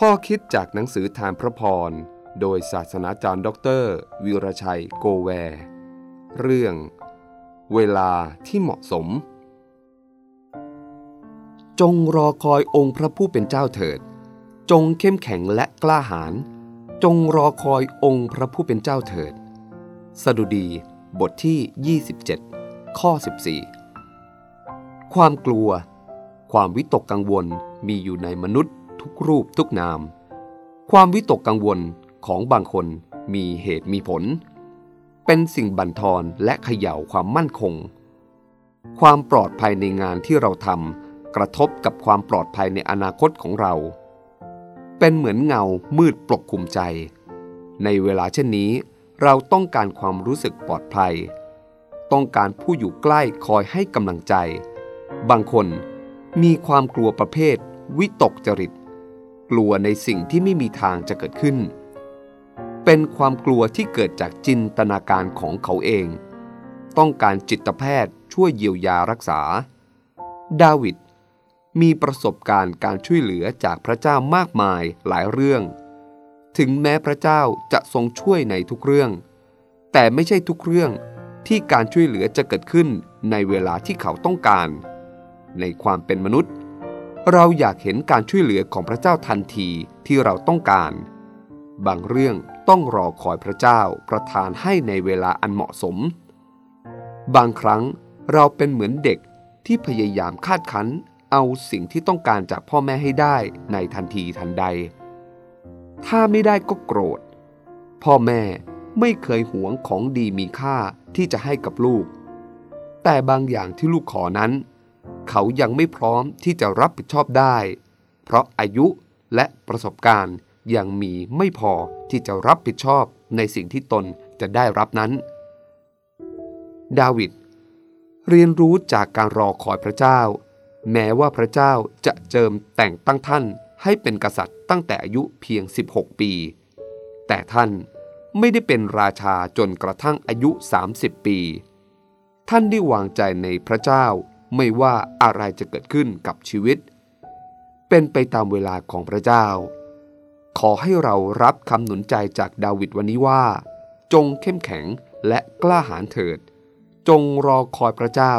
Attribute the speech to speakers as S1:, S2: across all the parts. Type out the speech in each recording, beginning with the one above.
S1: ข้อคิดจากหนังสือธารพระพร โดยศาสนาจารย์ด็อกเตอร์วิรชัยโกแวร์เรื่อง เวลาที่เหมาะสม จงรอคอยองค์พระผู้เป็นเจ้าเถิด จงเข้มแข็งและกล้าหาญจงรอคอยองค์พระผู้เป็นเจ้าเถิด สดุดีบทที่ 27 ข้อ 14 ความกลัว ความวิตกกังวลมีอยู่ในมนุษย์ ทุกรูปทุกนาม ความวิตกกังวลของบางคนมีเหตุมีผล เป็นสิ่งบั่นทอนและเขย่าความมั่นคง ความปลอดภัยในงานที่เราทำกระทบกับความปลอดภัยในอนาคตของเรา เป็นเหมือนเงามืดปกคลุมใจ ในเวลาเช่นนี้ เราต้องการความรู้สึกปลอดภัย ต้องการผู้อยู่ใกล้คอยให้กำลังใจ บางคนมีความกลัวประเภท วิตกจริต กลัวในสิ่งที่ไม่มีทางจะเกิดขึ้น เป็นความกลัวที่เกิดจากจินตนาการของเขาเอง ต้องการจิตแพทย์ช่วยเยียวยารักษา ดาวิดมีประสบการณ์การช่วยเหลือจากพระเจ้ามากมายหลายเรื่อง ถึงแม้พระเจ้าจะทรงช่วยในทุกเรื่อง แต่ไม่ใช่ทุกเรื่องที่การช่วยเหลือจะเกิดขึ้นในเวลาที่เขาต้องการ ในความเป็นมนุษย์ เราอยากเห็นการช่วยเหลือของพระเจ้าทันทีที่เราต้องการ บางเรื่องต้องรอคอยพระเจ้าประทานให้ในเวลาอันเหมาะสม บางครั้งเราเป็นเหมือนเด็กที่พยายามคาดคั้นเอาสิ่งที่ต้องการจากพ่อแม่ให้ได้ในทันทีทันใด ถ้าไม่ได้ก็โกรธ พ่อแม่ไม่เคยหวงของดีมีค่าที่จะให้กับลูก แต่บางอย่างที่ลูกขอนั้น เขายังไม่พร้อมที่จะรับผิดชอบได้ เพราะอายุและประสบการณ์ยังมีไม่พอที่จะรับผิดชอบในสิ่งที่ตนจะได้รับนั้น ดาวิดเรียนรู้จากการรอคอยพระเจ้า แม้ว่าพระเจ้าจะเจิมแต่งตั้งท่านให้เป็นกษัตริย์ตั้งแต่อายุเพียง 16 ปี แต่ท่านไม่ได้เป็นราชาจนกระทั่งอายุ 30 ปี ท่านได้วางใจในพระเจ้า ไม่ว่าอะไรจะเกิดขึ้นกับชีวิต เป็นไปตามเวลาของพระเจ้า ขอให้เรารับคำหนุนใจจากดาวิดวันนี้ว่า จงเข้มแข็งและกล้าหาญเถิด จงรอคอยพระเจ้า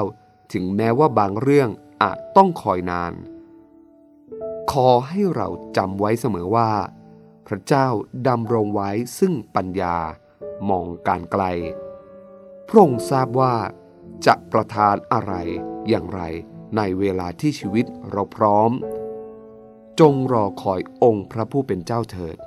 S1: ถึงแม้ว่าบางเรื่องอาจต้องคอยนาน ขอให้เราจำไว้เสมอว่า พระเจ้าดำรงไว้ซึ่งปัญญามองการไกล พระองค์ทราบว่า จะประทานอะไรอย่างไรในเวลาที่ชีวิตเราพร้อม จงรอคอยองค์พระผู้เป็นเจ้าเถิด